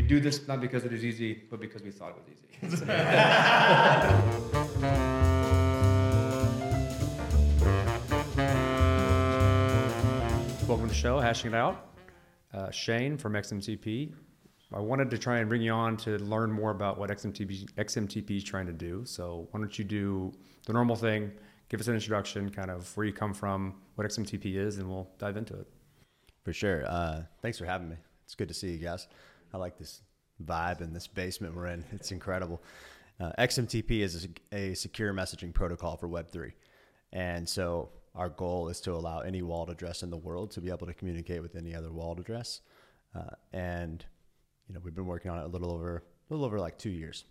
we do this not because it is easy, but because we thought it was easy. Welcome to the show, hashing it out. Uh, Shane from XMTP. I wanted to try and bring you on to learn more about what XMTP, XMTP is trying to do. So why don't you do the normal thing? Give us an introduction, kind of where you come from, what XMTP is, and we'll dive into it. For sure. Uh, thanks for having me. It's good to see you guys. I like this vibe in this basement we're in. It's incredible. Uh, XMTP is a, a secure messaging protocol for Web3. And so our goal is to allow any wallet address in the world to be able to communicate with any other wallet address. Uh, and you know, we've been working on it a little over a little over like two years.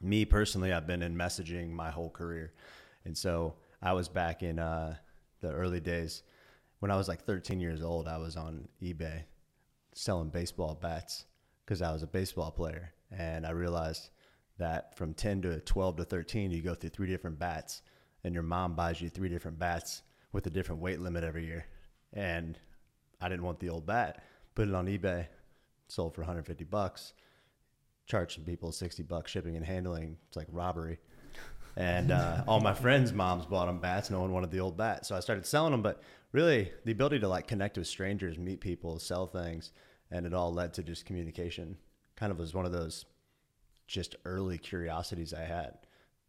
Me personally, I've been in messaging my whole career, and so I was back in uh, the early days when I was like 13 years old. I was on eBay selling baseball bats because I was a baseball player, and I realized that from 10 to 12 to 13, you go through three different bats and your mom buys you three different bats with a different weight limit every year. And I didn't want the old bat. Put it on eBay, sold for 150 bucks, charged some people 60 bucks shipping and handling. It's like robbery. And uh, all my friends' moms bought them bats. No one wanted the old bat, so I started selling them. But really, the ability to like connect with strangers, meet people, sell things, and it all led to just communication. Kind of was one of those just early curiosities I had.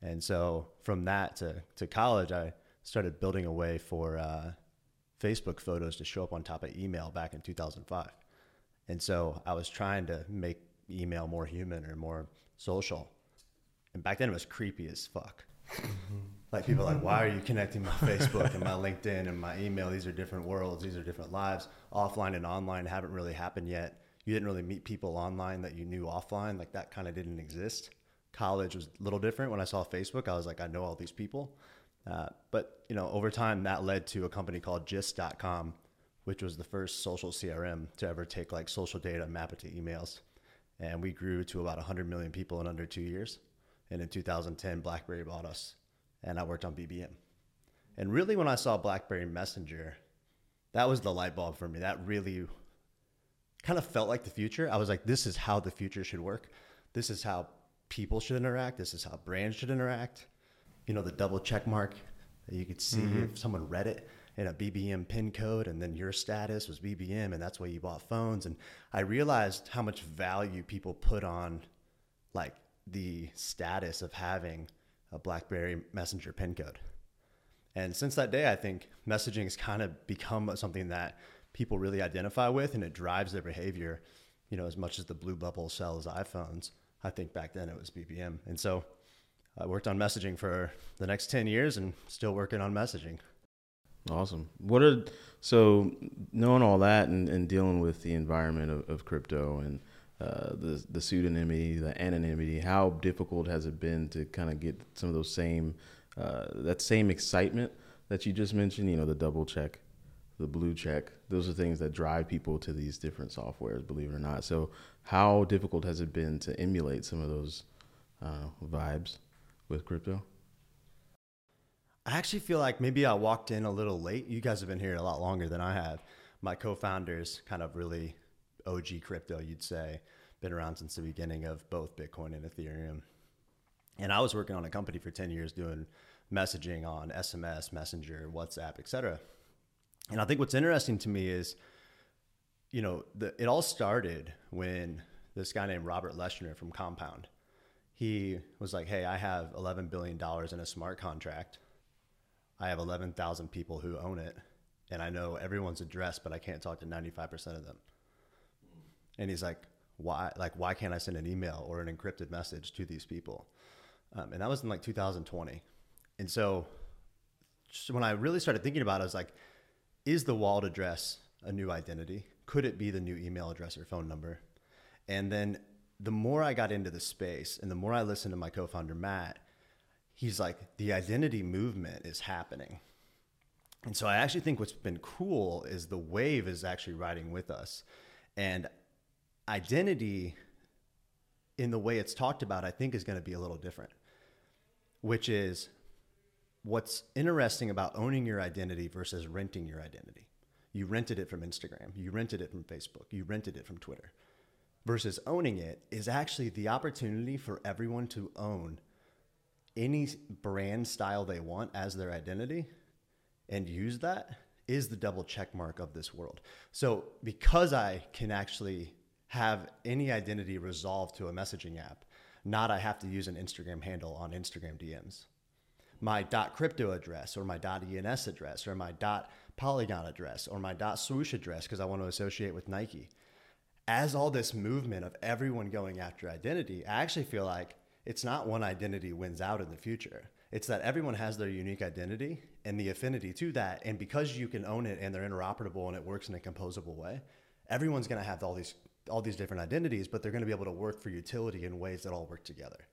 And so from that to, to college, I started building a way for uh, Facebook photos to show up on top of email back in 2005. And so I was trying to make email more human or more social. And back then it was creepy as fuck. Like people like, why are you connecting my Facebook and my LinkedIn and my email? These are different worlds. These are different lives. Offline and online haven't really happened yet. You didn't really meet people online that you knew offline. Like that kind of didn't exist college was a little different. When I saw Facebook, I was like, I know all these people. Uh, but you know, over time, that led to a company called Gist.com, which was the first social CRM to ever take like social data, and map it to emails, and we grew to about 100 million people in under two years. And in 2010, BlackBerry bought us, and I worked on BBM. And really, when I saw BlackBerry Messenger, that was the light bulb for me. That really kind of felt like the future. I was like, this is how the future should work. This is how people should interact. This is how brands should interact. You know, the double check mark that you could see mm-hmm. if someone read it in a BBM pin code and then your status was BBM and that's why you bought phones. And I realized how much value people put on like the status of having a BlackBerry Messenger pin code. And since that day, I think messaging has kind of become something that people really identify with and it drives their behavior, you know, as much as the blue bubble sells iPhones. I think back then it was BBM. And so I worked on messaging for the next 10 years and still working on messaging. Awesome. What are, so knowing all that and, and dealing with the environment of, of crypto and uh, the, the pseudonymity, the anonymity, how difficult has it been to kind of get some of those same, uh, that same excitement that you just mentioned, you know, the double check, the blue check, those are things that drive people to these different softwares, believe it or not. So how difficult has it been to emulate some of those uh, vibes with crypto? I actually feel like maybe I walked in a little late. You guys have been here a lot longer than I have. My co-founders, kind of really OG crypto, you'd say, been around since the beginning of both Bitcoin and Ethereum. And I was working on a company for 10 years doing messaging on SMS, Messenger, WhatsApp, etc. And I think what's interesting to me is you know, the, it all started when this guy named Robert Leshner from Compound, he was like, "Hey, I have 11 billion dollars in a smart contract. I have 11,000 people who own it, and I know everyone's address, but I can't talk to 95% of them." And he's like, "Why? Like, why can't I send an email or an encrypted message to these people?" Um, and that was in like 2020. And so, when I really started thinking about it, I was like, "Is the wallet address a new identity?" could it be the new email address or phone number? And then the more I got into the space and the more I listened to my co founder, Matt, he's like, the identity movement is happening. And so I actually think what's been cool is the wave is actually riding with us. And identity, in the way it's talked about, I think is going to be a little different, which is what's interesting about owning your identity versus renting your identity. You rented it from Instagram. You rented it from Facebook. You rented it from Twitter. versus owning it is actually the opportunity for everyone to own any brand style they want as their identity and use that is the double check mark of this world. So because I can actually have any identity resolved to a messaging app, not I have to use an Instagram handle on Instagram DMs. My .crypto address or my .ens address or my .polygon address or my .swoosh address because I want to associate with Nike. As all this movement of everyone going after identity, I actually feel like it's not one identity wins out in the future. It's that everyone has their unique identity and the affinity to that. And because you can own it and they're interoperable and it works in a composable way, everyone's going to have all these all these different identities, but they're going to be able to work for utility in ways that all work together.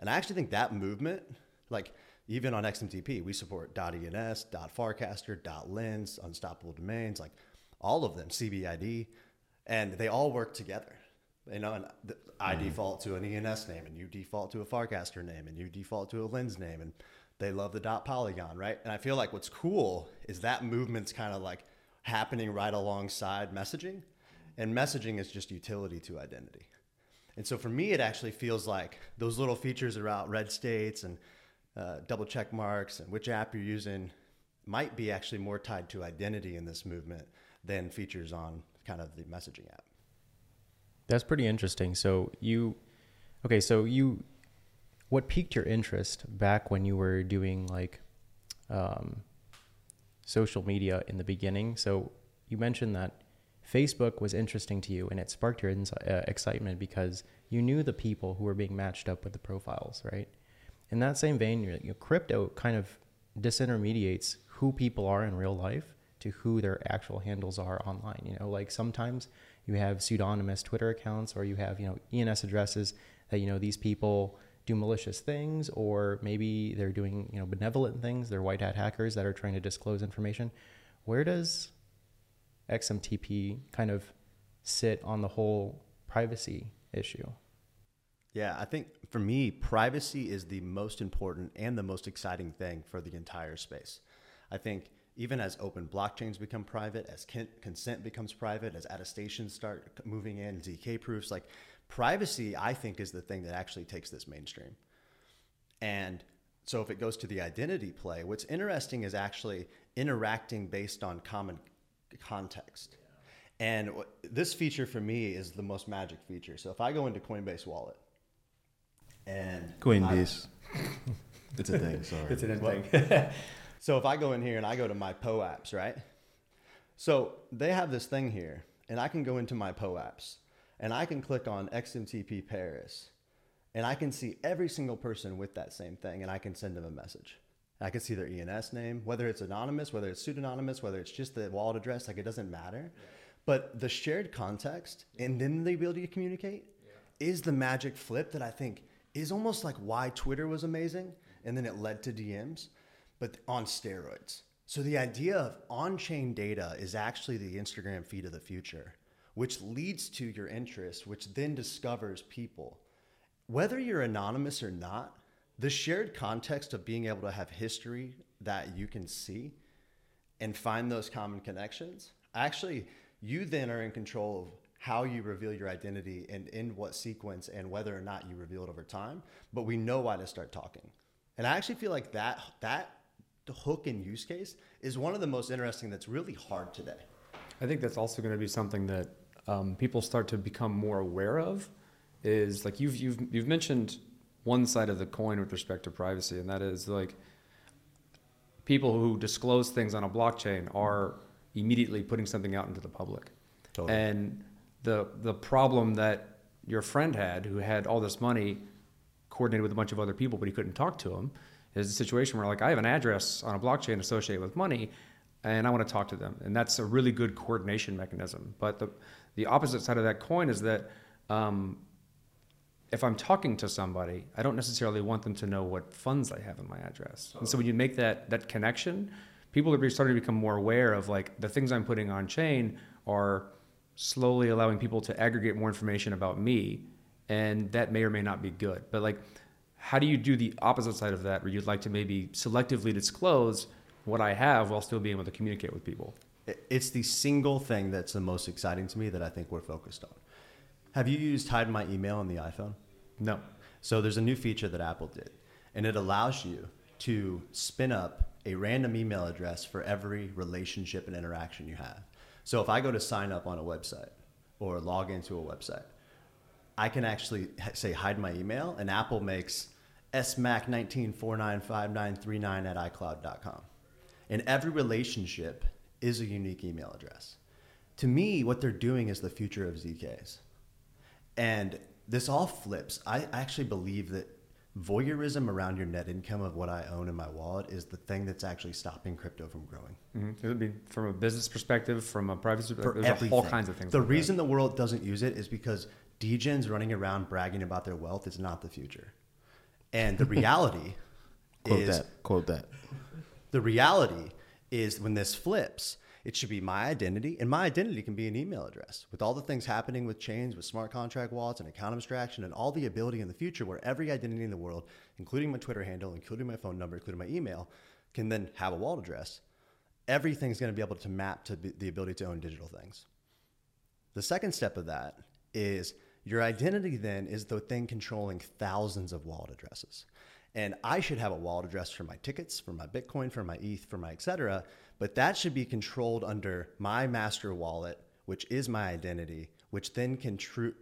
And I actually think that movement, like even on XMTP, we support .ens, .farcaster, .lens, Unstoppable Domains, like all of them, CBID, and they all work together. You know, and I mm. default to an ENS name, and you default to a Farcaster name, and you default to a Lens name, and they love the dot polygon, right? And I feel like what's cool is that movement's kind of like happening right alongside messaging, and messaging is just utility to identity. And so for me, it actually feels like those little features around red states and uh, double check marks and which app you're using might be actually more tied to identity in this movement than features on kind of the messaging app. That's pretty interesting. So you, okay, so you, what piqued your interest back when you were doing like um, social media in the beginning? So you mentioned that Facebook was interesting to you and it sparked your uh, excitement because you knew the people who were being matched up with the profiles, right? In that same vein, you know, crypto kind of disintermediates who people are in real life to who their actual handles are online. You know, like sometimes you have pseudonymous Twitter accounts or you have, you know, ENS addresses that, you know, these people do malicious things or maybe they're doing, you know, benevolent things. They're white hat hackers that are trying to disclose information. Where does XMTP kind of sit on the whole privacy issue? Yeah, I think for me, privacy is the most important and the most exciting thing for the entire space. I think even as open blockchains become private, as consent becomes private, as attestations start moving in, ZK proofs, like privacy, I think, is the thing that actually takes this mainstream. And so if it goes to the identity play, what's interesting is actually interacting based on common context. And this feature for me is the most magic feature. So if I go into Coinbase Wallet and Coinbase, I, it's a thing. Sorry, it's an thing. So if I go in here and I go to my POAPs, right? So they have this thing here, and I can go into my POAPs and I can click on XMTP Paris and I can see every single person with that same thing and I can send them a message. I can see their ENS name, whether it's anonymous, whether it's pseudonymous, whether it's just the wallet address, like it doesn't matter. Yeah. But the shared context and then the ability to communicate yeah. is the magic flip that I think is almost like why Twitter was amazing and then it led to DMs but on steroids. So the idea of on-chain data is actually the Instagram feed of the future, which leads to your interest, which then discovers people. Whether you're anonymous or not, the shared context of being able to have history that you can see and find those common connections, actually, you then are in control of how you reveal your identity and in what sequence and whether or not you reveal it over time. But we know why to start talking. And I actually feel like that that hook and use case is one of the most interesting that's really hard today. I think that's also going to be something that um, people start to become more aware of. Is like you've you've you've mentioned one side of the coin with respect to privacy, and that is like people who disclose things on a blockchain are immediately putting something out into the public. Totally. And the the problem that your friend had, who had all this money, coordinated with a bunch of other people, but he couldn't talk to them is a situation where like I have an address on a blockchain associated with money and I want to talk to them. And that's a really good coordination mechanism. But the, the opposite side of that coin is that um, if I'm talking to somebody, I don't necessarily want them to know what funds I have in my address. And so when you make that, that connection, people are starting to become more aware of like the things I'm putting on chain are slowly allowing people to aggregate more information about me. And that may or may not be good. But like how do you do the opposite side of that where you'd like to maybe selectively disclose what I have while still being able to communicate with people? It's the single thing that's the most exciting to me that I think we're focused on. Have you used Hide My Email on the iPhone? No. So there's a new feature that Apple did, and it allows you to spin up a random email address for every relationship and interaction you have. So if I go to sign up on a website or log into a website, I can actually say hide my email, and Apple makes smac19495939 at icloud.com. And every relationship is a unique email address. To me, what they're doing is the future of ZKs. And this all flips. I actually believe that voyeurism around your net income of what I own in my wallet is the thing that's actually stopping crypto from growing. Mm-hmm. It would be from a business perspective, from a privacy perspective. There's everything. all kinds of things. The like that. reason the world doesn't use it is because degens running around bragging about their wealth is not the future. And the reality Quote is that. Quote that. the reality is when this flips, it should be my identity, and my identity can be an email address. With all the things happening with chains, with smart contract wallets, and account abstraction, and all the ability in the future where every identity in the world, including my Twitter handle, including my phone number, including my email, can then have a wallet address, everything's going to be able to map to the ability to own digital things. The second step of that is your identity then is the thing controlling thousands of wallet addresses. And I should have a wallet address for my tickets, for my Bitcoin, for my ETH, for my etc. but that should be controlled under my master wallet, which is my identity, which then can tru-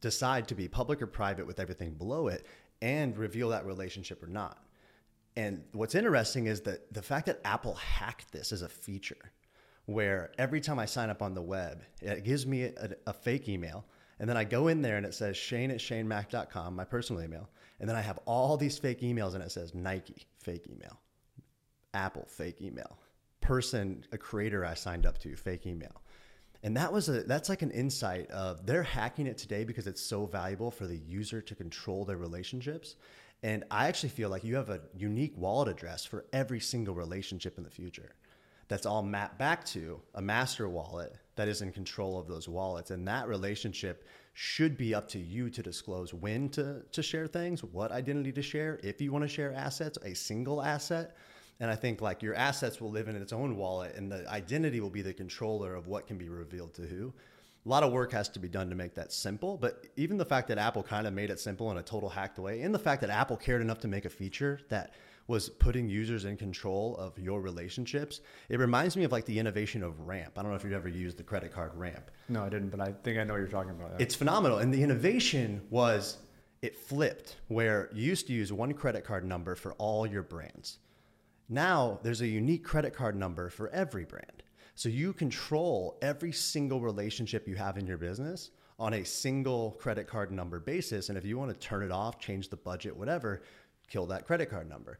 decide to be public or private with everything below it and reveal that relationship or not. And what's interesting is that the fact that Apple hacked this as a feature, where every time I sign up on the web, it gives me a, a fake email. And then I go in there and it says Shane at ShaneMac.com, my personal email. And then I have all these fake emails and it says Nike, fake email, Apple, fake email, person, a creator I signed up to, fake email. And that was a that's like an insight of they're hacking it today because it's so valuable for the user to control their relationships. And I actually feel like you have a unique wallet address for every single relationship in the future. That's all mapped back to a master wallet that is in control of those wallets. And that relationship should be up to you to disclose when to, to share things, what identity to share, if you want to share assets, a single asset. And I think like your assets will live in its own wallet and the identity will be the controller of what can be revealed to who. A lot of work has to be done to make that simple, but even the fact that Apple kind of made it simple in a total hacked way, and the fact that Apple cared enough to make a feature that was putting users in control of your relationships, it reminds me of like the innovation of Ramp. I don't know if you've ever used the credit card Ramp. No, I didn't, but I think I know what you're talking about. It's phenomenal. And the innovation was it flipped where you used to use one credit card number for all your brands. Now there's a unique credit card number for every brand. So you control every single relationship you have in your business on a single credit card number basis. And if you want to turn it off, change the budget, whatever, kill that credit card number.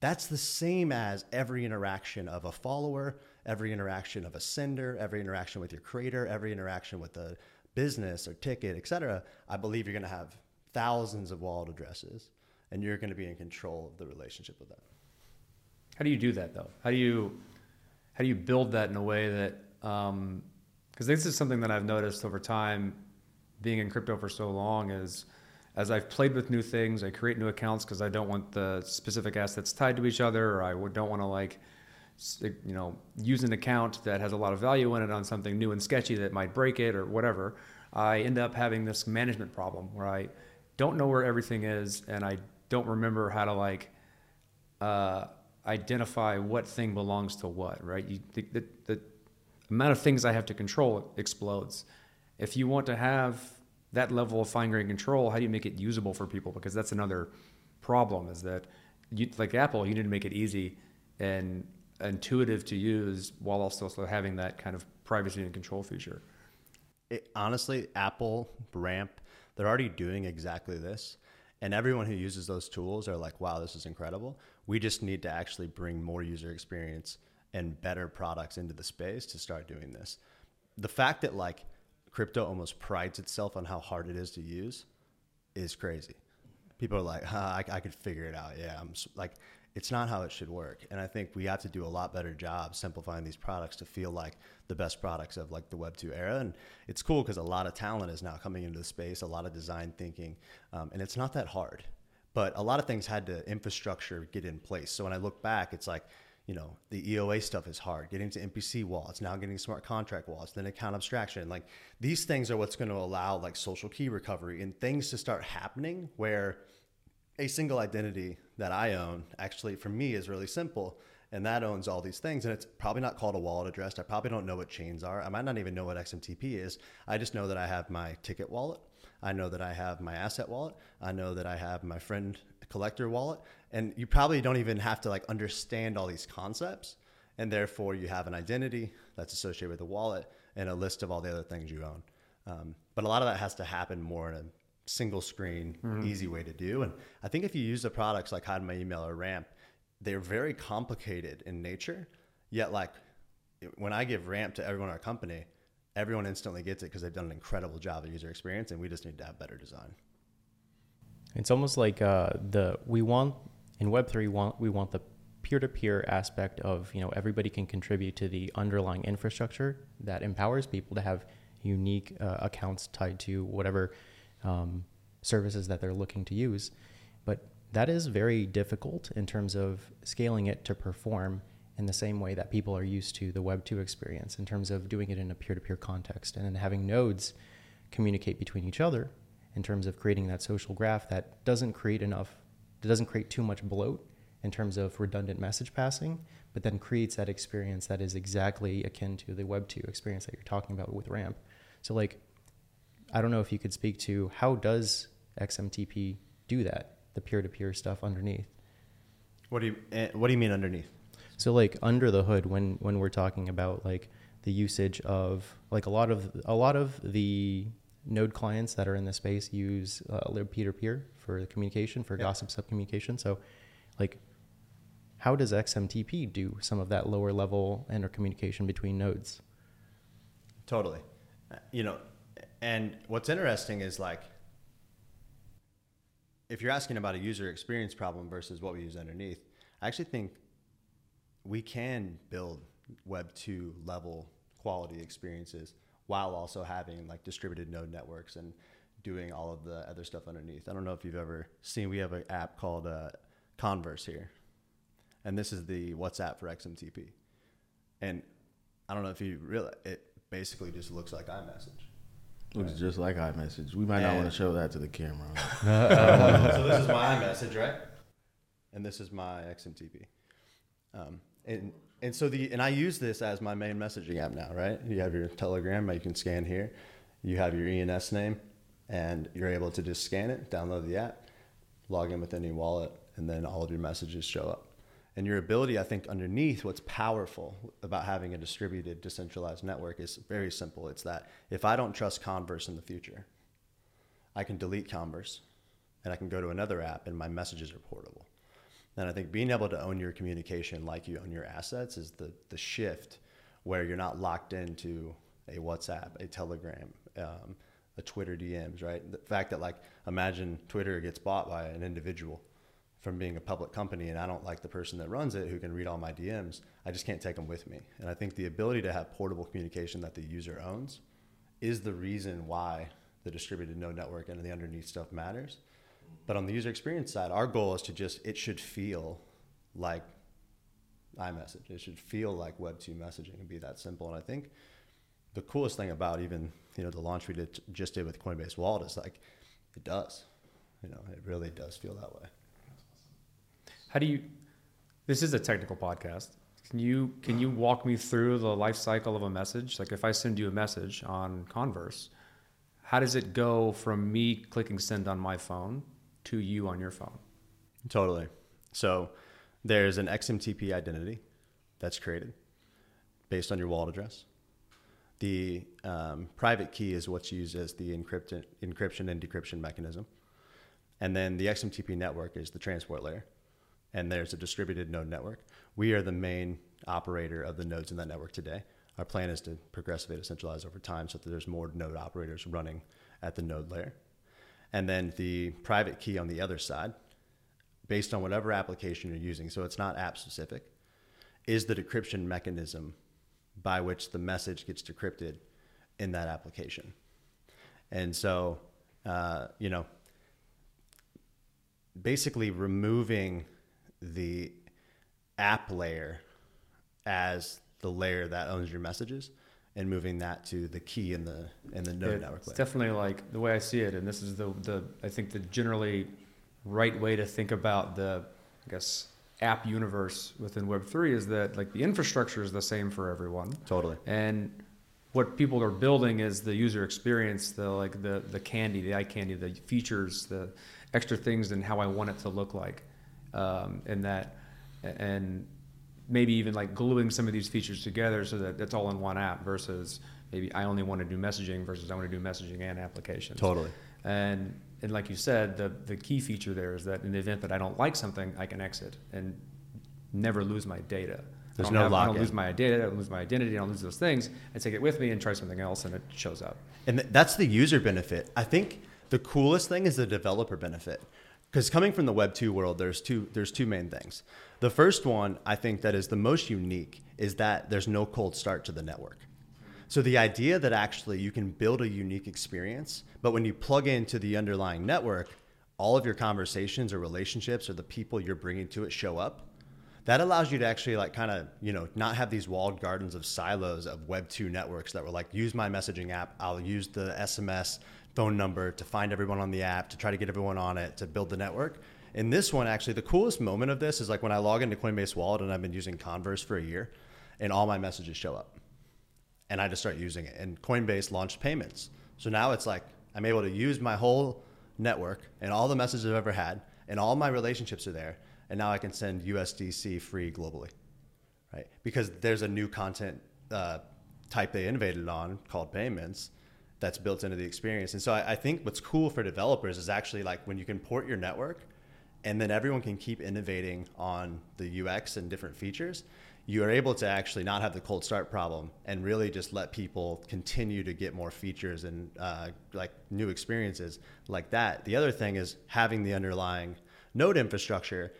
That's the same as every interaction of a follower, every interaction of a sender, every interaction with your creator, every interaction with a business or ticket, etc. I believe you're going to have thousands of wallet addresses and you're going to be in control of the relationship with them. How do you do that though? How do you how do you build that in a way that um, because this is something that I've noticed over time, being in crypto for so long is as I've played with new things, I create new accounts because I don't want the specific assets tied to each other, or I don't want to like you know use an account that has a lot of value in it on something new and sketchy that might break it or whatever. I end up having this management problem where I don't know where everything is and I don't remember how to like uh, identify what thing belongs to what, right? You, the, the, the amount of things I have to control explodes. If you want to have that level of fine grained control, how do you make it usable for people? Because that's another problem is that, you, like Apple, you need to make it easy and intuitive to use while also, also having that kind of privacy and control feature. it, honestly, Apple, Ramp, they're already doing exactly this. And everyone who uses those tools are like, wow, this is incredible. We just need to actually bring more user experience and better products into the space to start doing this. The fact that like crypto almost prides itself on how hard it is to use is crazy. People are like, huh, I, I could figure it out. Yeah, I'm like, it's not how it should work. And I think we have to do a lot better job simplifying these products to feel like the best products of like the Web 2 era. And it's cool because a lot of talent is now coming into the space, a lot of design thinking, um, and it's not that hard. But a lot of things had to infrastructure get in place. So when I look back, it's like, you know, the EOA stuff is hard. Getting to MPC wallets, now getting smart contract wallets, then account abstraction. Like these things are what's going to allow like social key recovery and things to start happening where a single identity that I own actually for me is really simple and that owns all these things and it's probably not called a wallet address. I probably don't know what chains are. I might not even know what XMTP is. I just know that I have my ticket wallet. I know that I have my asset wallet. I know that I have my friend collector wallet and you probably don't even have to like understand all these concepts and therefore you have an identity that's associated with the wallet and a list of all the other things you own. Um, but a lot of that has to happen more in a single screen easy way to do and i think if you use the products like hide my email or ramp they're very complicated in nature yet like when i give ramp to everyone in our company everyone instantly gets it because they've done an incredible job of user experience and we just need to have better design It's almost like uh, the we want in Web three want we want the peer to peer aspect of you know everybody can contribute to the underlying infrastructure that empowers people to have unique uh, accounts tied to whatever um, services that they're looking to use, but that is very difficult in terms of scaling it to perform in the same way that people are used to the Web two experience in terms of doing it in a peer to peer context and then having nodes communicate between each other in terms of creating that social graph that doesn't create enough, that doesn't create too much bloat in terms of redundant message passing, but then creates that experience that is exactly akin to the Web 2 experience that you're talking about with RAMP. So, like, I don't know if you could speak to how does XMTP do that, the peer to peer stuff underneath. what do you eh, what do you mean underneath So like under the hood, when when we're talking about like the usage of like a lot of a lot of the node clients that are in the space use uh, lib peer to peer for communication for Yeah. gossip sub communication. So like how does XMTP do some of that lower level intercommunication between nodes? Totally. Uh, You know, and what's interesting is like, if you're asking about a user experience problem versus what we use underneath, I actually think we can build Web 2 level quality experiences while also having like distributed node networks and doing all of the other stuff underneath. I don't know if you've ever seen, we have an app called uh, Converse here. And this is the WhatsApp for XMTP. And I don't know if you realize it basically just looks like iMessage. Looks just like iMessage. We might not want to show that to the camera. so this is my iMessage, right? And this is my XMTP. Um, and and so the and I use this as my main messaging app now, right? You have your Telegram, you can scan here. You have your ENS name, and you're able to just scan it, download the app, log in with any wallet, and then all of your messages show up. And your ability, I think, underneath what's powerful about having a distributed, decentralized network is very simple. It's that if I don't trust Converse in the future, I can delete Converse and I can go to another app and my messages are portable. And I think being able to own your communication like you own your assets is the, the shift where you're not locked into a WhatsApp, a Telegram, um, a Twitter DMs, right? The fact that, like, imagine Twitter gets bought by an individual from being a public company and I don't like the person that runs it who can read all my DMs, I just can't take them with me. And I think the ability to have portable communication that the user owns is the reason why the distributed node network and the underneath stuff matters. But on the user experience side, our goal is to just, it should feel like iMessage. It should feel like Web2 messaging and be that simple. And I think the coolest thing about even, you know, the launch we did, just did with Coinbase Wallet is like, it does. You know, it really does feel that way. How do you? This is a technical podcast. Can you can you walk me through the life cycle of a message? Like if I send you a message on Converse, how does it go from me clicking send on my phone to you on your phone? Totally. So there's an XMTP identity that's created based on your wallet address. The um, private key is what's used as the encryption, encryption and decryption mechanism. And then the XMTP network is the transport layer. And there's a distributed node network. We are the main operator of the nodes in that network today. Our plan is to progressively decentralize over time so that there's more node operators running at the node layer. And then the private key on the other side based on whatever application you're using, so it's not app specific, is the decryption mechanism by which the message gets decrypted in that application. And so, uh, you know, basically removing the app layer as the layer that owns your messages and moving that to the key in the in the node It- network It's definitely like the way I see it, and this is the, the I think the generally right way to think about the I guess app universe within Web three is that like the infrastructure is the same for everyone, Totally. and what people are building is the user experience, the like the the candy, the eye candy, the features, the extra things, and how I want it to look like, um, and that and maybe even like gluing some of these features together so that it's all in one app versus maybe I only want to do messaging versus I want to do messaging and applications. Totally. And and like you said, the the key feature there is that in the event that I don't like something, I can exit and never lose my data. There's I no have- I don't lose my data. I don't lose my identity. I don't lose those things. I take it with me and try something else, and it shows up. And th- that's the user benefit. I think the coolest thing is the developer benefit. Because coming from the Web 2 world, there's two, there's two main things. The first one, I think that is the most unique, is that there's no cold start to the network. So the idea that actually you can build a unique experience, but when you plug into the underlying network, all of your conversations or relationships or the people you're bringing to it show up, that allows you to actually like kind of you know not have these walled gardens of silos of web 2 networks that were like use my messaging app i'll use the sms phone number to find everyone on the app to try to get everyone on it to build the network in this one actually the coolest moment of this is like when i log into coinbase wallet and i've been using converse for a year and all my messages show up and I just start using it. And Coinbase launched payments. So now it's like I'm able to use my whole network and all the messages I've ever had, and all my relationships are there. And now I can send USDC free globally, right? Because there's a new content uh, type they innovated on called payments that's built into the experience. And so I, I think what's cool for developers is actually like when you can port your network and then everyone can keep innovating on the UX and different features, you are able to actually not have the cold start problem and really just let people continue to get more features and uh, like new experiences like that. The other thing is having the underlying node infrastructure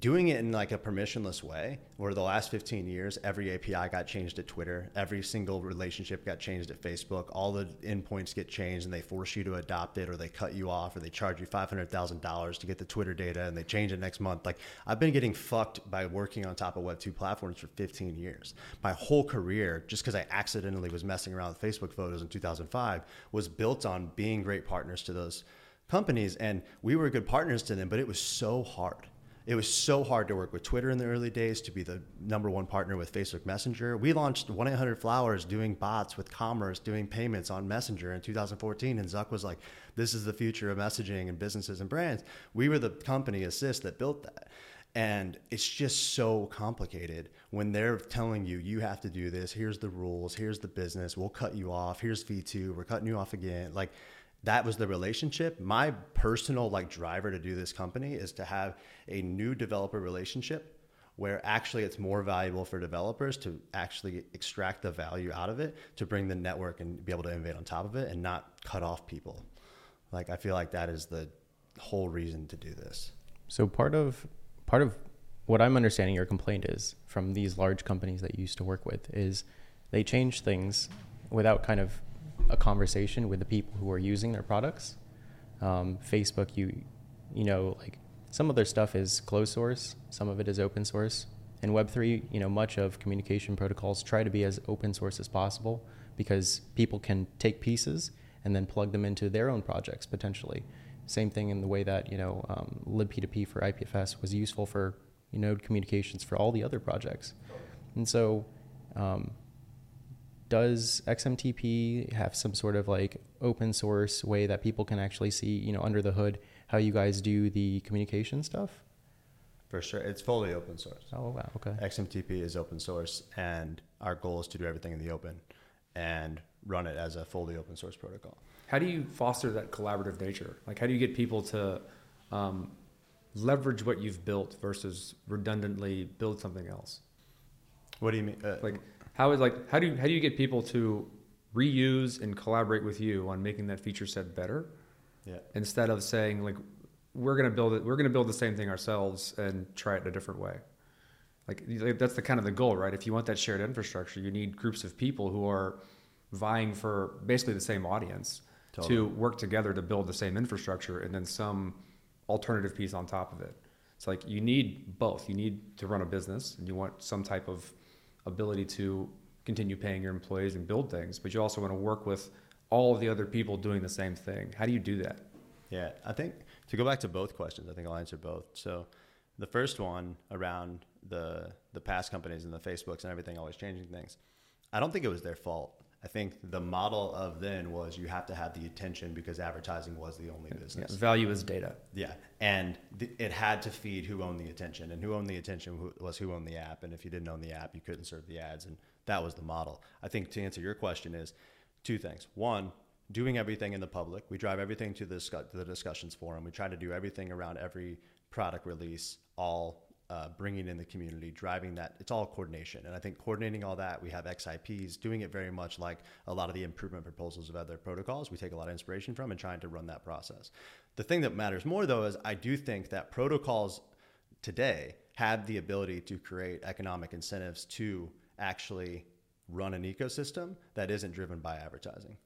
doing it in like a permissionless way where the last 15 years every api got changed at twitter every single relationship got changed at facebook all the endpoints get changed and they force you to adopt it or they cut you off or they charge you $500000 to get the twitter data and they change it next month. Like i've been getting fucked by working on top of web 2 platforms for 15 years. My whole career just because i accidentally was messing around with facebook photos in 2005 was built on being great partners to those companies and we were good partners to them but it was so hard it was so hard to work with Twitter in the early days to be the number one partner with Facebook Messenger. We launched 1 800 Flowers doing bots with commerce, doing payments on Messenger in 2014. And Zuck was like, this is the future of messaging and businesses and brands. We were the company Assist that built that. And it's just so complicated when they're telling you, you have to do this. Here's the rules. Here's the business. We'll cut you off. Here's V2. We're cutting you off again. Like, that was the relationship. My personal like driver to do this company is to have a new developer relationship where actually it's more valuable for developers to actually extract the value out of it to bring the network and be able to innovate on top of it and not cut off people. Like i feel like that is the whole reason to do this. So part of part of what I'm understanding your complaint is from these large companies that you used to work with is they change things without kind of a conversation with the people who are using their products. Um, Facebook, you you know, like some of their stuff is closed source, some of it is open source. In Web3, you know, much of communication protocols try to be as open source as possible because people can take pieces and then plug them into their own projects potentially. Same thing in the way that you know um, libp2p for IPFS was useful for you know communications for all the other projects, and so um, does XMTP have some sort of like open source way that people can actually see you know under the hood how you guys do the communication stuff? for sure it's fully open source Oh wow, okay. xmtp is open source and our goal is to do everything in the open and run it as a fully open source protocol How do you foster that collaborative nature? Like, how do you get people to um, leverage what you've built versus redundantly build something else? what do you mean uh, Like, how is like how do you, how do you get people to reuse and collaborate with you on making that feature set better yeah instead of saying like we're gonna build it we're gonna build the same thing ourselves and try it in a different way. Like like, that's the kind of the goal, right? If you want that shared infrastructure, you need groups of people who are vying for basically the same audience Totally. to work together to build the same infrastructure and then some alternative piece on top of it. It's like you need both. You need to run a business and you want some type of ability to continue paying your employees and build things, but you also want to work with all of the other people doing the same thing. How do you do that? Yeah, I think to go back to both questions, I think I'll answer both. So, the first one around the the past companies and the Facebooks and everything always changing things. I don't think it was their fault. I think the model of then was you have to have the attention because advertising was the only Yeah, business. value is data. Yeah, and th- it had to feed who owned the attention, and who owned the attention was who owned the app. And if you didn't own the app, you couldn't serve the ads, and that was the model. I think to answer your question is two things. One, doing everything in the public. We drive everything to the, discu- the discussions forum. We try to do everything around every product release, all uh, bringing in the community, driving that. It's all coordination, and I think coordinating all that. We have XIPs doing it very much like a lot of the improvement proposals of other protocols. We take a lot of inspiration from and trying to run that process. The thing that matters more though is I do think that protocols today have the ability to create economic incentives to actually run an ecosystem that isn't driven by advertising.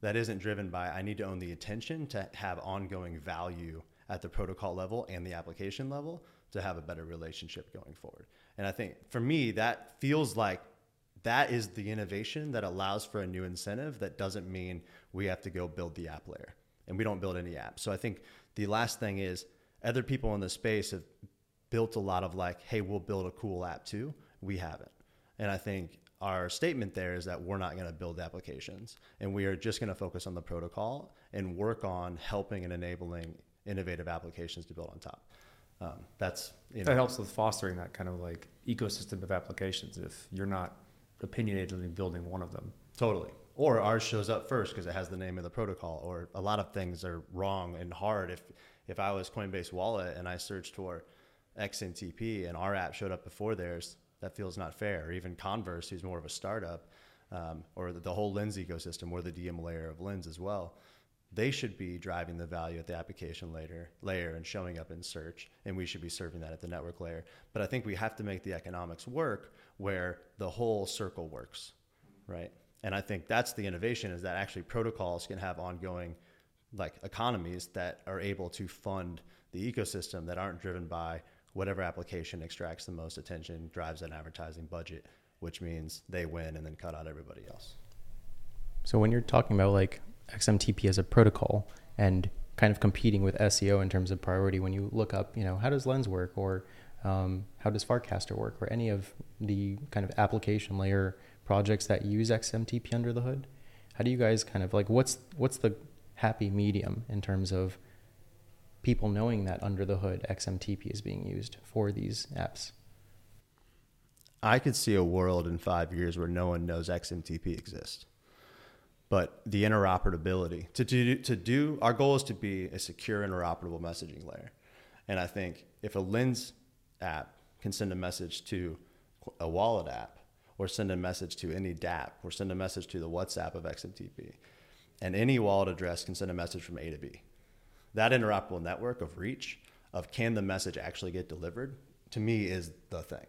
That isn't driven by I need to own the attention to have ongoing value at the protocol level and the application level to have a better relationship going forward. And I think for me that feels like that is the innovation that allows for a new incentive that doesn't mean we have to go build the app layer and we don't build any apps. So I think the last thing is other people in the space have built a lot of like, hey, we'll build a cool app too. We haven't. And I think our statement there is that we're not going to build applications and we are just going to focus on the protocol and work on helping and enabling innovative applications to build on top. Um, that's you That helps with fostering that kind of like ecosystem of applications if you're not opinionatedly building one of them. Totally. Or ours shows up first because it has the name of the protocol. Or a lot of things are wrong and hard. If if I was Coinbase Wallet and I searched for XMTP and our app showed up before theirs, that feels not fair. Or even Converse, who's more of a startup, um, or the, the whole Lens ecosystem, or the DM layer of Lens as well. They should be driving the value at the application layer, layer and showing up in search, and we should be serving that at the network layer. But I think we have to make the economics work where the whole circle works right? And I think that's the innovation is that actually protocols can have ongoing like economies that are able to fund the ecosystem that aren't driven by whatever application extracts the most attention, drives an advertising budget, which means they win and then cut out everybody else. So when you're talking about like XMTP as a protocol and kind of competing with SEO in terms of priority, when you look up, you know, how does Lens work or um, how does Farcaster work or any of the kind of application layer projects that use XMTP under the hood, how do you guys kind of like what's what's the happy medium in terms of people knowing that under the hood XMTP is being used for these apps? I could see a world in five years where no one knows XMTP exists. But the interoperability to do, to do our goal is to be a secure interoperable messaging layer. And I think if a Lens app can send a message to a wallet app or send a message to any dapp or send a message to the WhatsApp of XMTP, and any wallet address can send a message from A to B. That interoperable network of reach of can the message actually get delivered to me is the thing.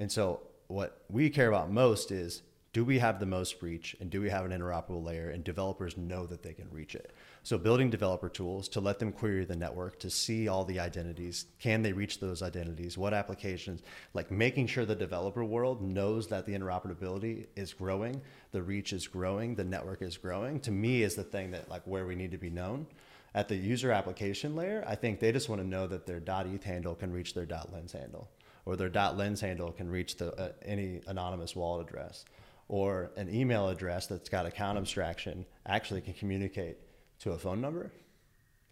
And so what we care about most is do we have the most reach and do we have an interoperable layer and developers know that they can reach it? So building developer tools to let them query the network to see all the identities can they reach those identities what applications like making sure the developer world knows that the interoperability is growing the reach is growing the network is growing to me is the thing that like where we need to be known. At the user application layer i think they just want to know that their .eth handle can reach their .lens handle or their .lens handle can reach the uh, any anonymous wallet address or an email address that's got account abstraction actually can communicate to a phone number.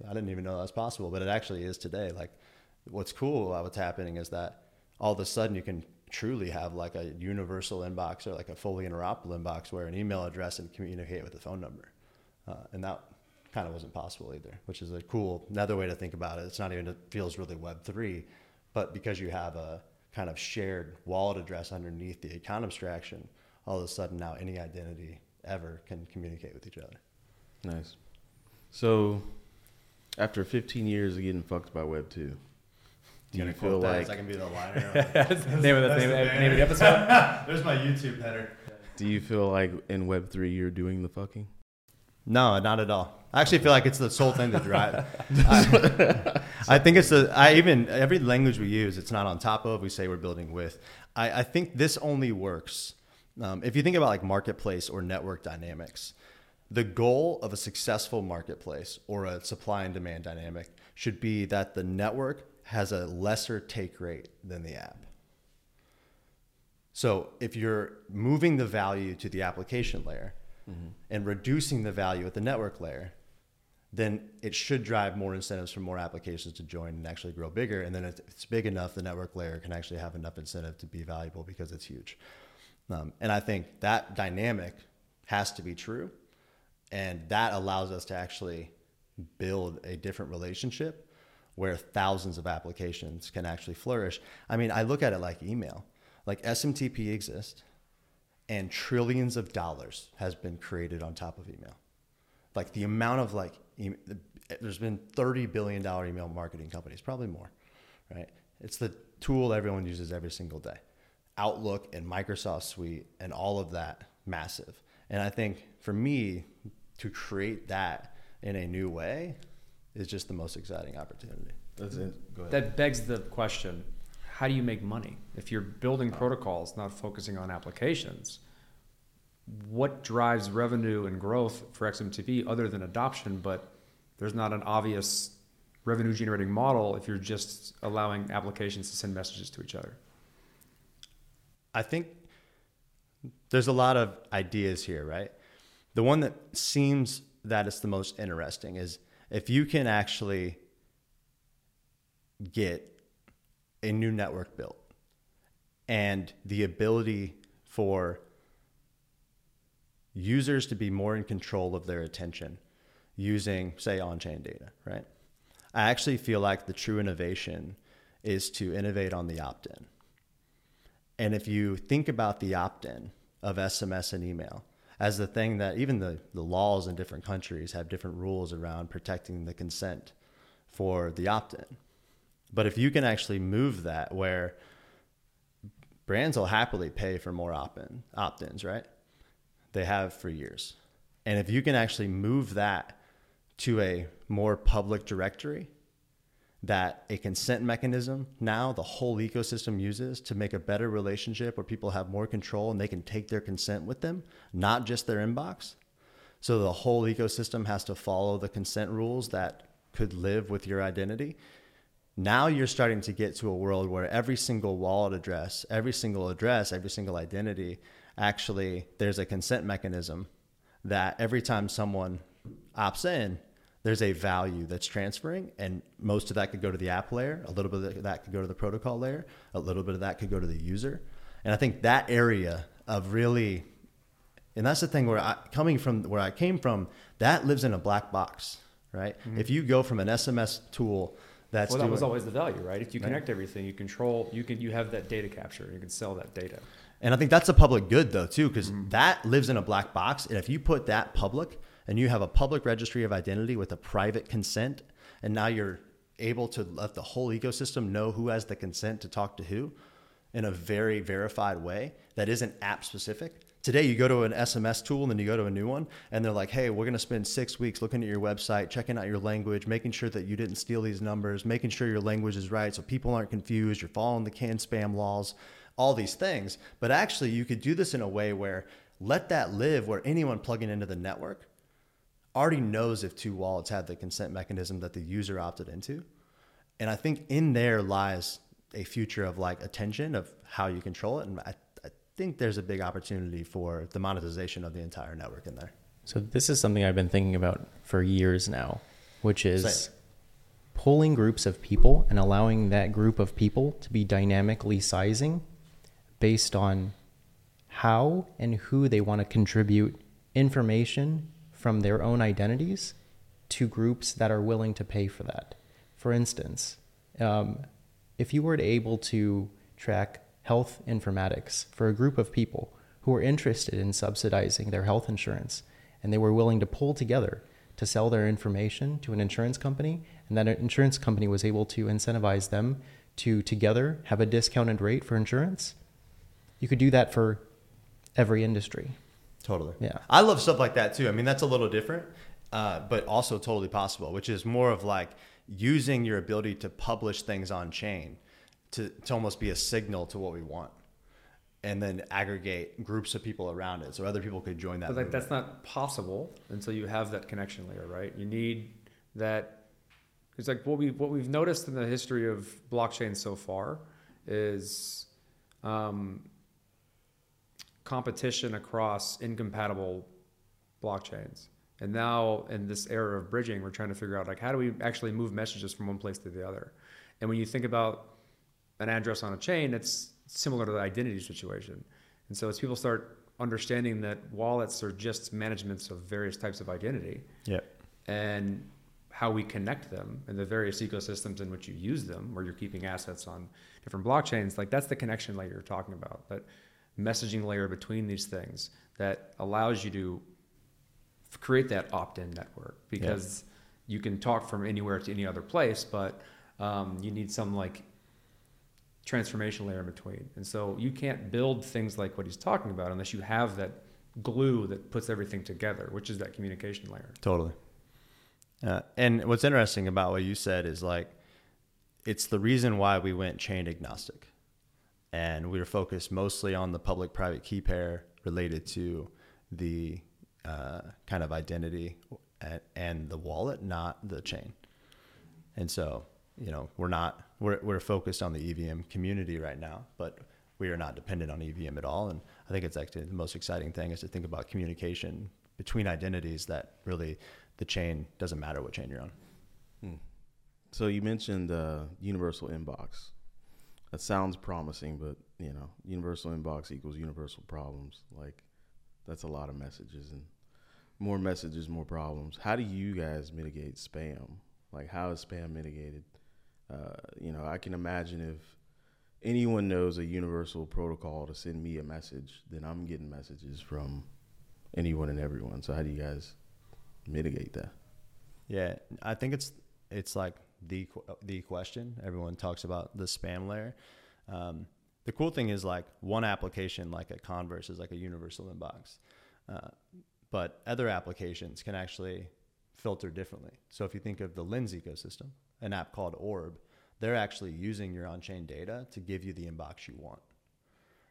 I didn't even know that was possible, but it actually is today. Like, what's cool about what's happening is that all of a sudden you can truly have like a universal inbox or like a fully interoperable inbox where an email address and communicate with a phone number. Uh, and that kind of wasn't possible either, which is a cool another way to think about it. It's not even it feels really Web three, but because you have a kind of shared wallet address underneath the account abstraction, all of a sudden now any identity ever can communicate with each other. Nice. So, after 15 years of getting fucked by Web 2, do you feel like that can be the liner? name of the name, name of the episode. There's my YouTube header. do you feel like in Web 3 you're doing the fucking? No, not at all. I actually feel like it's the sole thing to drive. I, I think it's the I even every language we use, it's not on top of. We say we're building with. I, I think this only works um, if you think about like marketplace or network dynamics. The goal of a successful marketplace or a supply and demand dynamic should be that the network has a lesser take rate than the app. So if you're moving the value to the application layer mm-hmm. and reducing the value at the network layer, then it should drive more incentives for more applications to join and actually grow bigger. And then if it's big enough, the network layer can actually have enough incentive to be valuable because it's huge. Um, and I think that dynamic has to be true. And that allows us to actually build a different relationship where thousands of applications can actually flourish. I mean, I look at it like email. Like SMTP exists and trillions of dollars has been created on top of email. Like the amount of like there's been 30 billion dollar email marketing companies, probably more, right? It's the tool everyone uses every single day. Outlook and Microsoft Suite and all of that massive. And I think for me to create that in a new way is just the most exciting opportunity. That's it. Go ahead. That begs the question how do you make money? If you're building protocols, not focusing on applications, what drives revenue and growth for XMTP other than adoption? But there's not an obvious revenue generating model if you're just allowing applications to send messages to each other. I think there's a lot of ideas here, right? The one that seems that it's the most interesting is if you can actually get a new network built and the ability for users to be more in control of their attention using, say, on chain data, right? I actually feel like the true innovation is to innovate on the opt in. And if you think about the opt in of SMS and email as the thing that even the, the laws in different countries have different rules around protecting the consent for the opt in. But if you can actually move that where brands will happily pay for more opt-in, opt-ins, right? They have for years. And if you can actually move that to a more public directory that a consent mechanism now the whole ecosystem uses to make a better relationship where people have more control and they can take their consent with them, not just their inbox. So the whole ecosystem has to follow the consent rules that could live with your identity. Now you're starting to get to a world where every single wallet address, every single address, every single identity, actually, there's a consent mechanism that every time someone opts in, there's a value that's transferring, and most of that could go to the app layer, a little bit of that could go to the protocol layer, a little bit of that could go to the user. And I think that area of really, and that's the thing where I, coming from where I came from, that lives in a black box, right? Mm-hmm. If you go from an SMS tool that's well, that doing, was always the value, right? If you connect right. everything, you control, you can, you have that data capture, you can sell that data. And I think that's a public good though too, because mm-hmm. that lives in a black box. And if you put that public, and you have a public registry of identity with a private consent, and now you're able to let the whole ecosystem know who has the consent to talk to who in a very verified way that isn't app specific Today, you go to an SMS tool and then you go to a new one, and they're like, hey, we're going to spend six weeks looking at your website, checking out your language, making sure that you didn't steal these numbers, making sure your language is right so people aren't confused, you're following the CAN spam laws, all these things. But actually, you could do this in a way where let that live where anyone plugging into the network already knows if two wallets have the consent mechanism that the user opted into. And I think in there lies a future of like attention of how you control it. And I think there's a big opportunity for the monetization of the entire network in there. So this is something I've been thinking about for years now, which is Same. pulling groups of people and allowing that group of people to be dynamically sizing based on how and who they want to contribute information from their own identities to groups that are willing to pay for that. For instance, um, if you were able to track health informatics for a group of people who were interested in subsidizing their health insurance and they were willing to pull together to sell their information to an insurance company and that insurance company was able to incentivize them to together have a discounted rate for insurance you could do that for every industry totally yeah i love stuff like that too i mean that's a little different uh, but also totally possible, which is more of like using your ability to publish things on chain to, to almost be a signal to what we want and then aggregate groups of people around it so other people could join that. But like movement. that's not possible until you have that connection layer, right? You need that. It's like what we what we've noticed in the history of blockchain so far is um, competition across incompatible blockchains. And now in this era of bridging, we're trying to figure out like how do we actually move messages from one place to the other. And when you think about an address on a chain, it's similar to the identity situation. And so as people start understanding that wallets are just managements of various types of identity yeah. and how we connect them and the various ecosystems in which you use them, where you're keeping assets on different blockchains, like that's the connection layer you're talking about, that messaging layer between these things that allows you to create that opt-in network because you can talk from anywhere to any other place, but um, you need some like transformation layer in between. And so you can't build things like what he's talking about unless you have that glue that puts everything together, which is that communication layer. Totally. Uh, and what's interesting about what you said is like, it's the reason why we went chain agnostic. And we were focused mostly on the public private key pair related to the uh, kind of identity and, and the wallet, not the chain. And so, you know, we're not, we're, we're focused on the EVM community right now, but we are not dependent on EVM at all. And I think it's actually the most exciting thing is to think about communication between identities that really the chain doesn't matter what chain you're on. Hmm. So you mentioned uh, universal inbox. That sounds promising, but you know, universal inbox equals universal problems. Like that's a lot of messages and more messages, more problems. How do you guys mitigate spam? Like how is spam mitigated? Uh, you know, I can imagine if anyone knows a universal protocol to send me a message, then I'm getting messages from anyone and everyone. So how do you guys mitigate that? Yeah, I think it's it's like the the question. Everyone talks about the spam layer. Um, the cool thing is like one application like a Converse is like a universal inbox, uh, but other applications can actually filter differently. So if you think of the Lens ecosystem, an app called Orb, they're actually using your on-chain data to give you the inbox you want.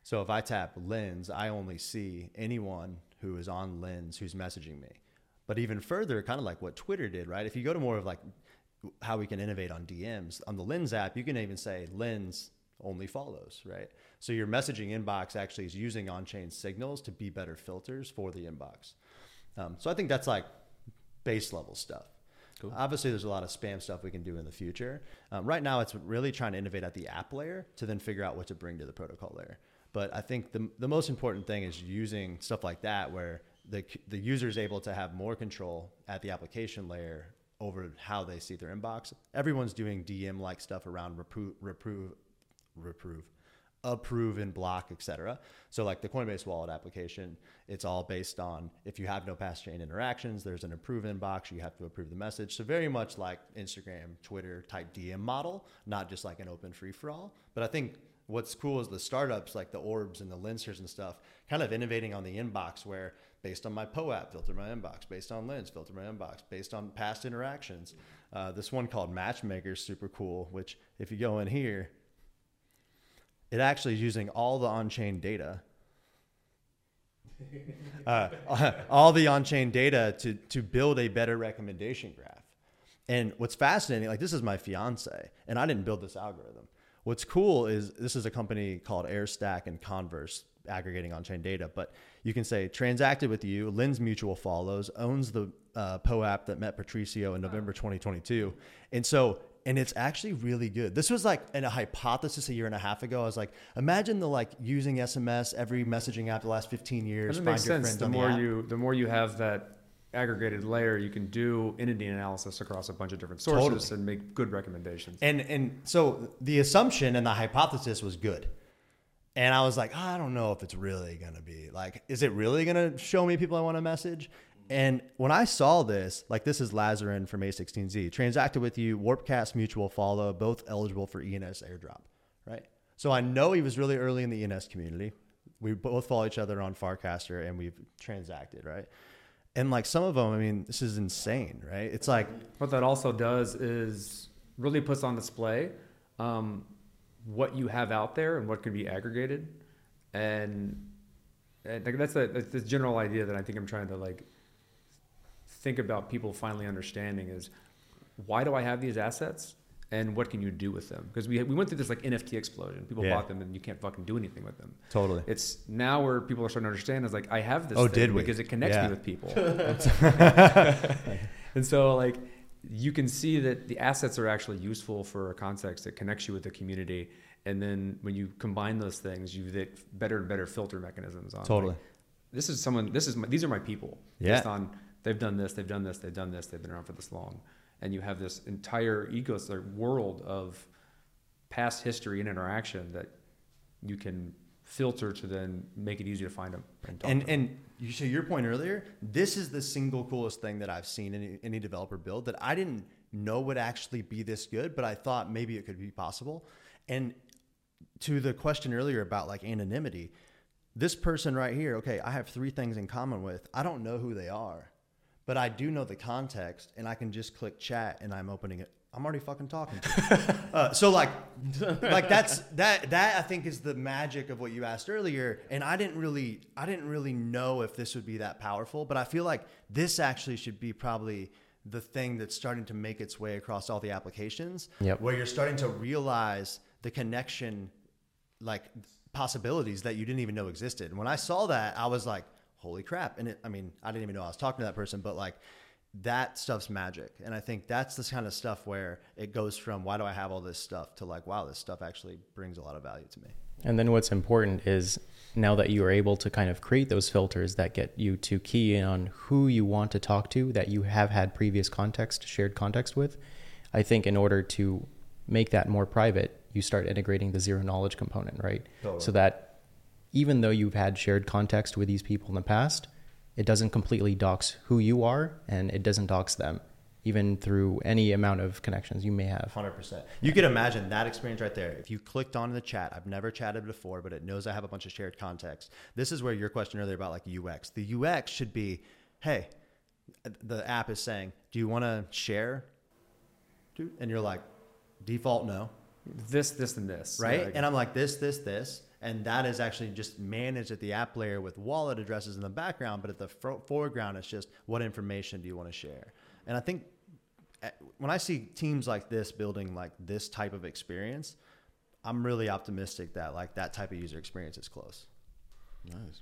So if I tap Lens, I only see anyone who is on Lens who's messaging me. But even further, kind of like what Twitter did, right? If you go to more of like how we can innovate on DMs on the Lens app, you can even say Lens only follows, right? So your messaging inbox actually is using on-chain signals to be better filters for the inbox. Um, so I think that's like base level stuff. Cool. Obviously, there's a lot of spam stuff we can do in the future. Um, right now, it's really trying to innovate at the app layer to then figure out what to bring to the protocol layer. But I think the, the most important thing is using stuff like that where the, the user is able to have more control at the application layer over how they see their inbox. Everyone's doing DM like stuff around reprove, reprove, reprove, approve and block, etc. So like the Coinbase wallet application, it's all based on if you have no past chain interactions, there's an approve inbox, you have to approve the message. So very much like Instagram, Twitter type DM model, not just like an open free for all. But I think what's cool is the startups like the Orbs and the Lensers and stuff, kind of innovating on the inbox where based on my POAP, filter my inbox, based on Lens, filter my inbox, based on past interactions. Uh, this one called Matchmaker is super cool, which if you go in here, it actually is using all the on-chain data uh, all the on-chain data to to build a better recommendation graph. And what's fascinating, like this is my fiance, and I didn't build this algorithm. What's cool is this is a company called Airstack and Converse aggregating on-chain data, but you can say transacted with you, Lens Mutual follows, owns the uh, POAP that met Patricio in November 2022, and so and it's actually really good. This was like in a hypothesis a year and a half ago. I was like, imagine the like using SMS every messaging app the last 15 years. Doesn't make sense. The more the you the more you have that aggregated layer, you can do entity analysis across a bunch of different sources totally. and make good recommendations. And and so the assumption and the hypothesis was good. And I was like, oh, I don't know if it's really gonna be like, is it really gonna show me people I want to message? And when I saw this, like this is Lazarin from A16Z, transacted with you, Warpcast mutual follow, both eligible for ENS airdrop, right? So I know he was really early in the ENS community. We both follow each other on Farcaster and we've transacted, right? And like some of them, I mean, this is insane, right? It's like What that also does is really puts on display um, what you have out there and what can be aggregated, and, and like, that's a that's the general idea that I think I'm trying to like think about people finally understanding is why do I have these assets and what can you do with them? Because we we went through this like NFT explosion. People Yeah. bought them and you can't fucking do anything with them. totally. It's now where people are starting to understand is like I have this Oh, thing did we? because it connects Yeah. me with people. and so like you can see that the assets are actually useful for a context that connects you with the community. And then when you combine those things, you get better and better filter mechanisms on. like, Totally. this is someone. This is my, these are my people. Yeah. Based on they've done this, they've done this, they've done this, they've been around for this long, and you have this entire ecosystem world of past history and interaction that you can filter to then make it easy to find them and and and you to your point earlier, this is the single coolest thing that I've seen any, any developer build that I didn't know would actually be this good, but I thought maybe it could be possible. And to the question earlier about like anonymity, this person right here, okay, I have three things in common with. I don't know who they are, but I do know the context, and I can just click chat, and I'm opening it. I'm already fucking talking uh, so like, like that's that that I think is the magic of what you asked earlier, and I didn't really I didn't really know if this would be that powerful, but I feel like this actually should be probably the thing that's starting to make its way across all the applications, Yep. where you're starting to realize the connection like possibilities that you didn't even know existed. And when I saw that, I was like, holy crap. And it, I mean, I didn't even know I was talking to that person, but like that stuff's magic. And I think that's this kind of stuff where it goes from why do I have all this stuff to like, wow, this stuff actually brings a lot of value to me. And then what's important is now that you are able to kind of create those filters that get you to key in on who you want to talk to that you have had previous context, shared context with, I think in order to make that more private, you start integrating the zero knowledge component, right? Totally. So that even though you've had shared context with these people in the past, it doesn't completely dox who you are and it doesn't dox them, even through any amount of connections you may have. 100%. You could imagine that experience right there. If you clicked on the chat, I've never chatted before, but it knows I have a bunch of shared context. This is where your question earlier about like UX. The UX should be, hey, the app is saying, do you want to share? And you're like, default no, this, this, and this. right? Like, and I'm like, this, this, this. And that is actually just managed at the app layer with wallet addresses in the background, but at the fro- foreground, it's just what information do you want to share? And I think uh, when I see teams like this building like this type of experience, I'm really optimistic that like that type of user experience is close. Nice.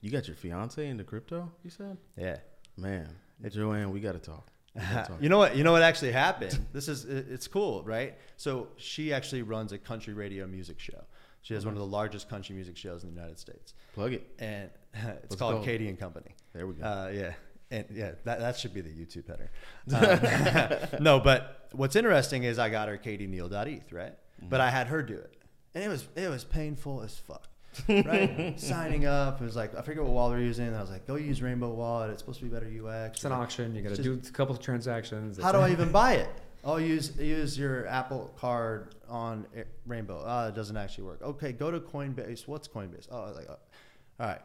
You got your fiance into crypto? You said, Yeah. man, Joanne, we got to talk. We gotta talk. you know what? You know what actually happened. This is it's cool, right? So she actually runs a country radio music show. She has one of the largest country music shows in the United States, Plug it. and it's What's it called called? Katie and Company. There we go. Uh, yeah. And yeah, that, that should be the YouTube header. Um, no, but what's interesting is I got her katieneal.eth, right? But I had her do it. And it was it was painful as fuck. Right? Signing up. It was like I forget what wallet we're using. And I was like, go use Rainbow Wallet. It's supposed to be better UX. it's an auction. You got to do a couple of transactions. How do I even buy it? Oh, use use your Apple Card on Rainbow. Oh, it doesn't actually work. Okay, go to Coinbase. What's Coinbase? Oh, I was like, oh. all right,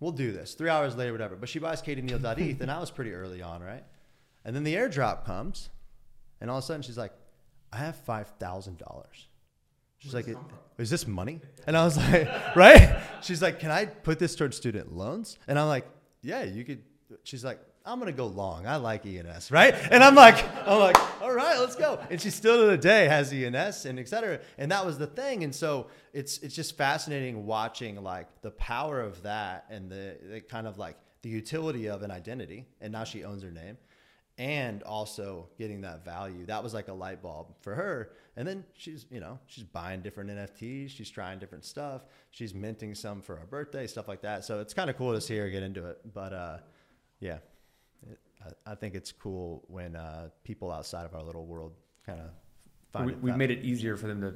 we'll do this. Three hours later, whatever. But she buys katieneal.eth, and I was pretty early on, right? And then the airdrop comes, and all of a sudden she's like, I have five thousand dollars. She's like, is this money? And I was like, right? She's like, can I put this towards student loans? And I'm like, yeah, you could. She's like, I'm gonna go long. I like ENS, right? And I'm like, I'm like, all right, let's go. And she still to the day has ENS and et cetera. And that was the thing. And so it's it's just fascinating watching like the power of that and the, the kind of like the utility of an identity. And now she owns her name and also getting that value. That was like a light bulb for her. And then she's, you know, she's buying different NFTs, she's trying different stuff, she's minting some for her birthday, stuff like that. So it's kind of cool to see her get into it. But uh, yeah, I, I think it's cool when uh, people outside of our little world kind of find we, it. we've made it easier for them to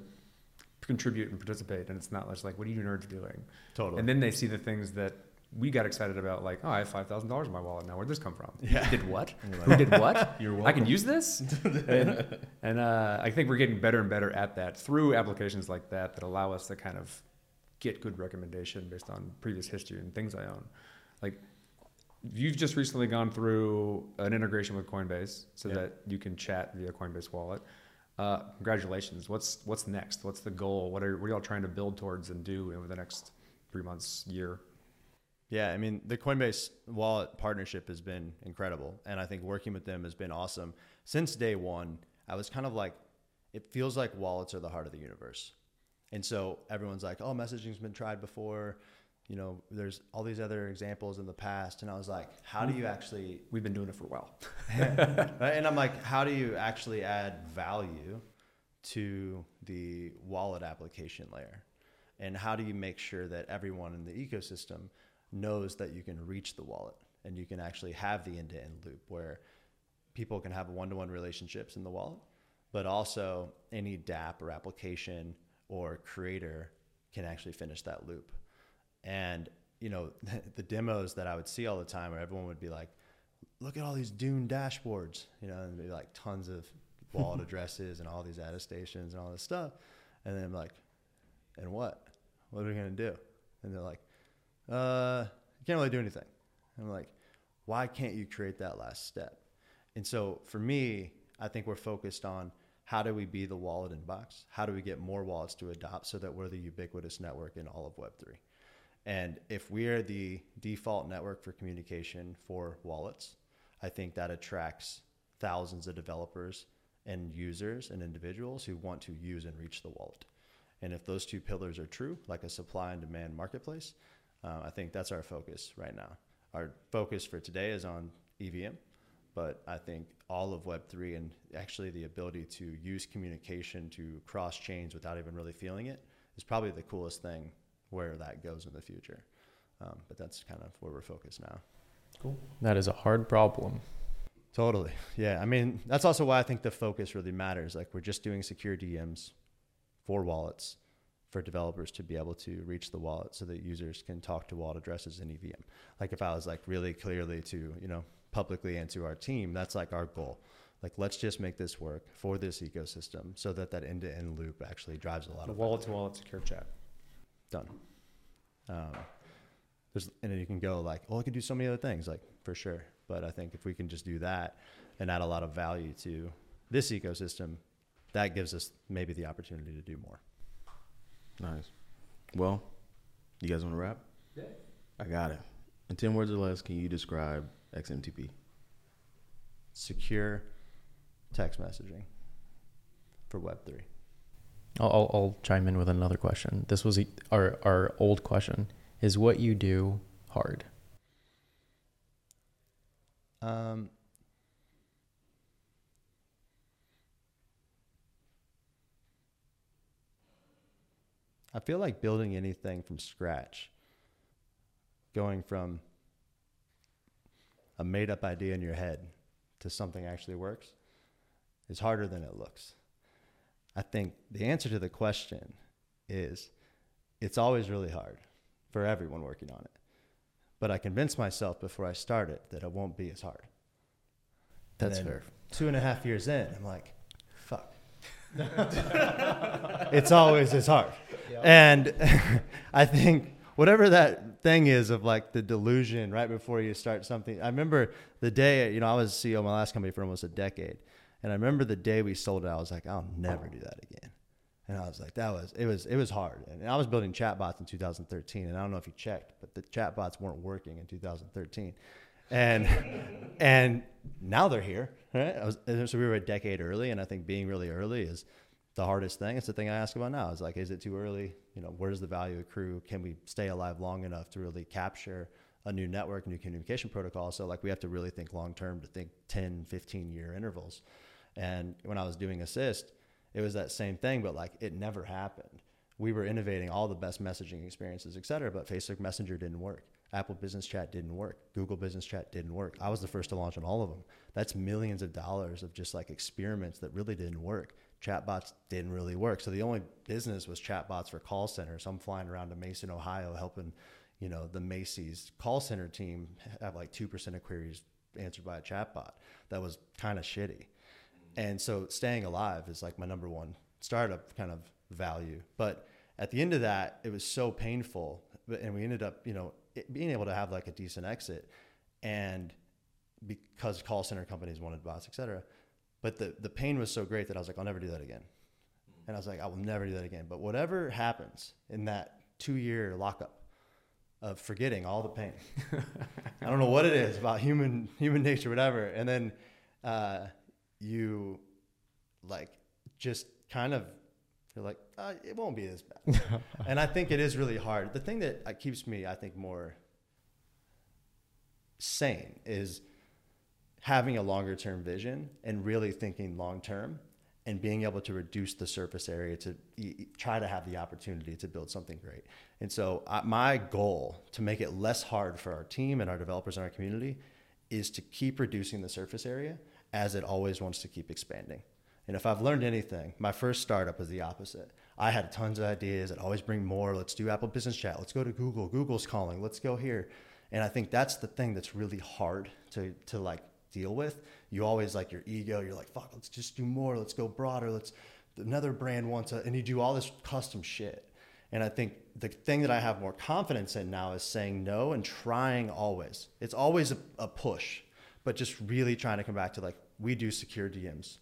contribute and participate, and it's not just like, what are you nerds doing? totally. And then they see the things that we got excited about, like, oh, I have five thousand dollars in my wallet now. Where'd this come from? Yeah. Did what? Who did what? You're I can use this, and, and uh, I think we're getting better and better at that through applications like that that allow us to kind of get good recommendation based on previous history and things I own. Like you've just recently gone through an integration with Coinbase so Yeah. that you can chat via Coinbase Wallet. Uh, congratulations. What's what's next? What's the goal? What are, what are y'all trying to build towards and do over the next three months, year? Yeah, I mean, the Coinbase wallet partnership has been incredible. And I think working with them has been awesome. Since day one, I was kind of like, it feels like wallets are the heart of the universe. And so everyone's like, oh, messaging's been tried before. You know, there's all these other examples in the past. And I was like, how do you mm-hmm. actually, We've been doing it for a while. and I'm like, how do you actually add value to the wallet application layer? And how do you make sure that everyone in the ecosystem knows that you can reach the wallet and you can actually have the end to end loop where people can have one to one relationships in the wallet, but also any DApp or application or creator can actually finish that loop. And, you know, the demos that I would see all the time where everyone would be like, look at all these Dune dashboards, you know, and be like tons of wallet addresses and all these attestations and all this stuff. And then I'm like, and what? What are we going to do? And they're like, uh, you can't really do anything. And I'm like, why can't you create that last step? And so for me, I think we're focused on how do we be the wallet inbox? How do we get more wallets to adopt so that we're the ubiquitous network in all of Web3? And if we are the default network for communication for wallets, I think that attracts thousands of developers and users and individuals who want to use and reach the wallet. And if those two pillars are true, like a supply and demand marketplace, uh, I think that's our focus right now. Our focus for today is on EVM, but I think all of Web3 and actually the ability to use communication to cross chains without even really feeling it is probably the coolest thing where that goes in the future. Um, but that's kind of where we're focused now. Cool. That is a hard problem. Totally. Yeah. I mean, that's also why I think the focus really matters. Like, we're just doing secure DMs for wallets for developers to be able to reach the wallet so that users can talk to wallet addresses in EVM. Like, if I was like really clearly to, you know, publicly and to our team, that's like our goal. Like, let's just make this work for this ecosystem so that that end to end loop actually drives a lot The of wallet to wallet secure chat. Done. Um, there's, and then you can go like, oh, I can do so many other things, like for sure. But I think if we can just do that and add a lot of value to this ecosystem, that gives us maybe the opportunity to do more. Nice. Well, you guys want to wrap? Yeah. I got it. In 10 words or less, can you describe XMTP? Secure text messaging for Web3. I'll, I'll, chime in with another question. This was our our old question: Is what you do hard? Um, I feel like building anything from scratch, going from a made up idea in your head to something actually works, is harder than it looks. I think the answer to the question is it's always really hard for everyone working on it. But I convinced myself before I started that it won't be as hard. That's fair. Two and a half years in, I'm like, fuck. it's always as hard. And I think whatever that thing is of like the delusion right before you start something. I remember the day, you know, I was CEO of my last company for almost a decade. And I remember the day we sold it, I was like, I'll never do that again. And I was like, that was it was it was hard. And I was building chatbots in 2013, and I don't know if you checked, but the chatbots weren't working in 2013. And and now they're here, right? Was, so we were a decade early, and I think being really early is the hardest thing. It's the thing I ask about now. Is like, is it too early? You know, where does the value accrue? Can we stay alive long enough to really capture a new network, new communication protocol? So like, we have to really think long term to think 10, 15 year intervals. And when I was doing Assist, it was that same thing, but like it never happened. We were innovating all the best messaging experiences, et cetera, but Facebook Messenger didn't work. Apple Business Chat didn't work. Google Business Chat didn't work. I was the first to launch on all of them. That's millions of dollars of just like experiments that really didn't work. Chatbots didn't really work. So the only business was chatbots for call centers. I'm flying around to Mason, Ohio, helping, you know, the Macy's call center team have like 2% of queries answered by a chatbot. That was kind of shitty. And so staying alive is like my number one startup kind of value. But at the end of that, it was so painful. And we ended up, you know, being able to have like a decent exit. and because call center companies wanted bots, et cetera. But the, the pain was so great that I was like, I'll never do that again. And I was like, I will never do that again. But whatever happens in that two year lockup of forgetting all the pain, I don't know what it is about human human nature, whatever. And then uh, you like just kind of you're like, uh, it won't be as bad. and I think it is really hard. The thing that uh, keeps me, I think, more sane is having a longer term vision and really thinking long term and being able to reduce the surface area to e- try to have the opportunity to build something great. And so, uh, my goal to make it less hard for our team and our developers and our community is to keep reducing the surface area as it always wants to keep expanding. And if I've learned anything, my first startup was the opposite. I had tons of ideas. I'd always bring more. Let's do Apple Business Chat. Let's go to Google. Google's calling. Let's go here. And I think that's the thing that's really hard to, to like deal with. You always like your ego. You're like, fuck, let's just do more. Let's go broader. Let's, another brand wants a, and you do all this custom shit. And I think the thing that I have more confidence in now is saying no and trying always. It's always a, a push, but just really trying to come back to like, we do secure DMs.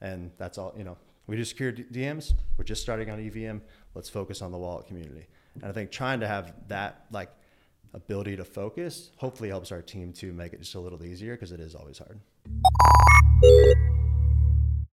And that's all, you know, we do secure DMs. We're just starting on EVM. Let's focus on the wallet community. And I think trying to have that like ability to focus hopefully helps our team to make it just a little easier because it is always hard.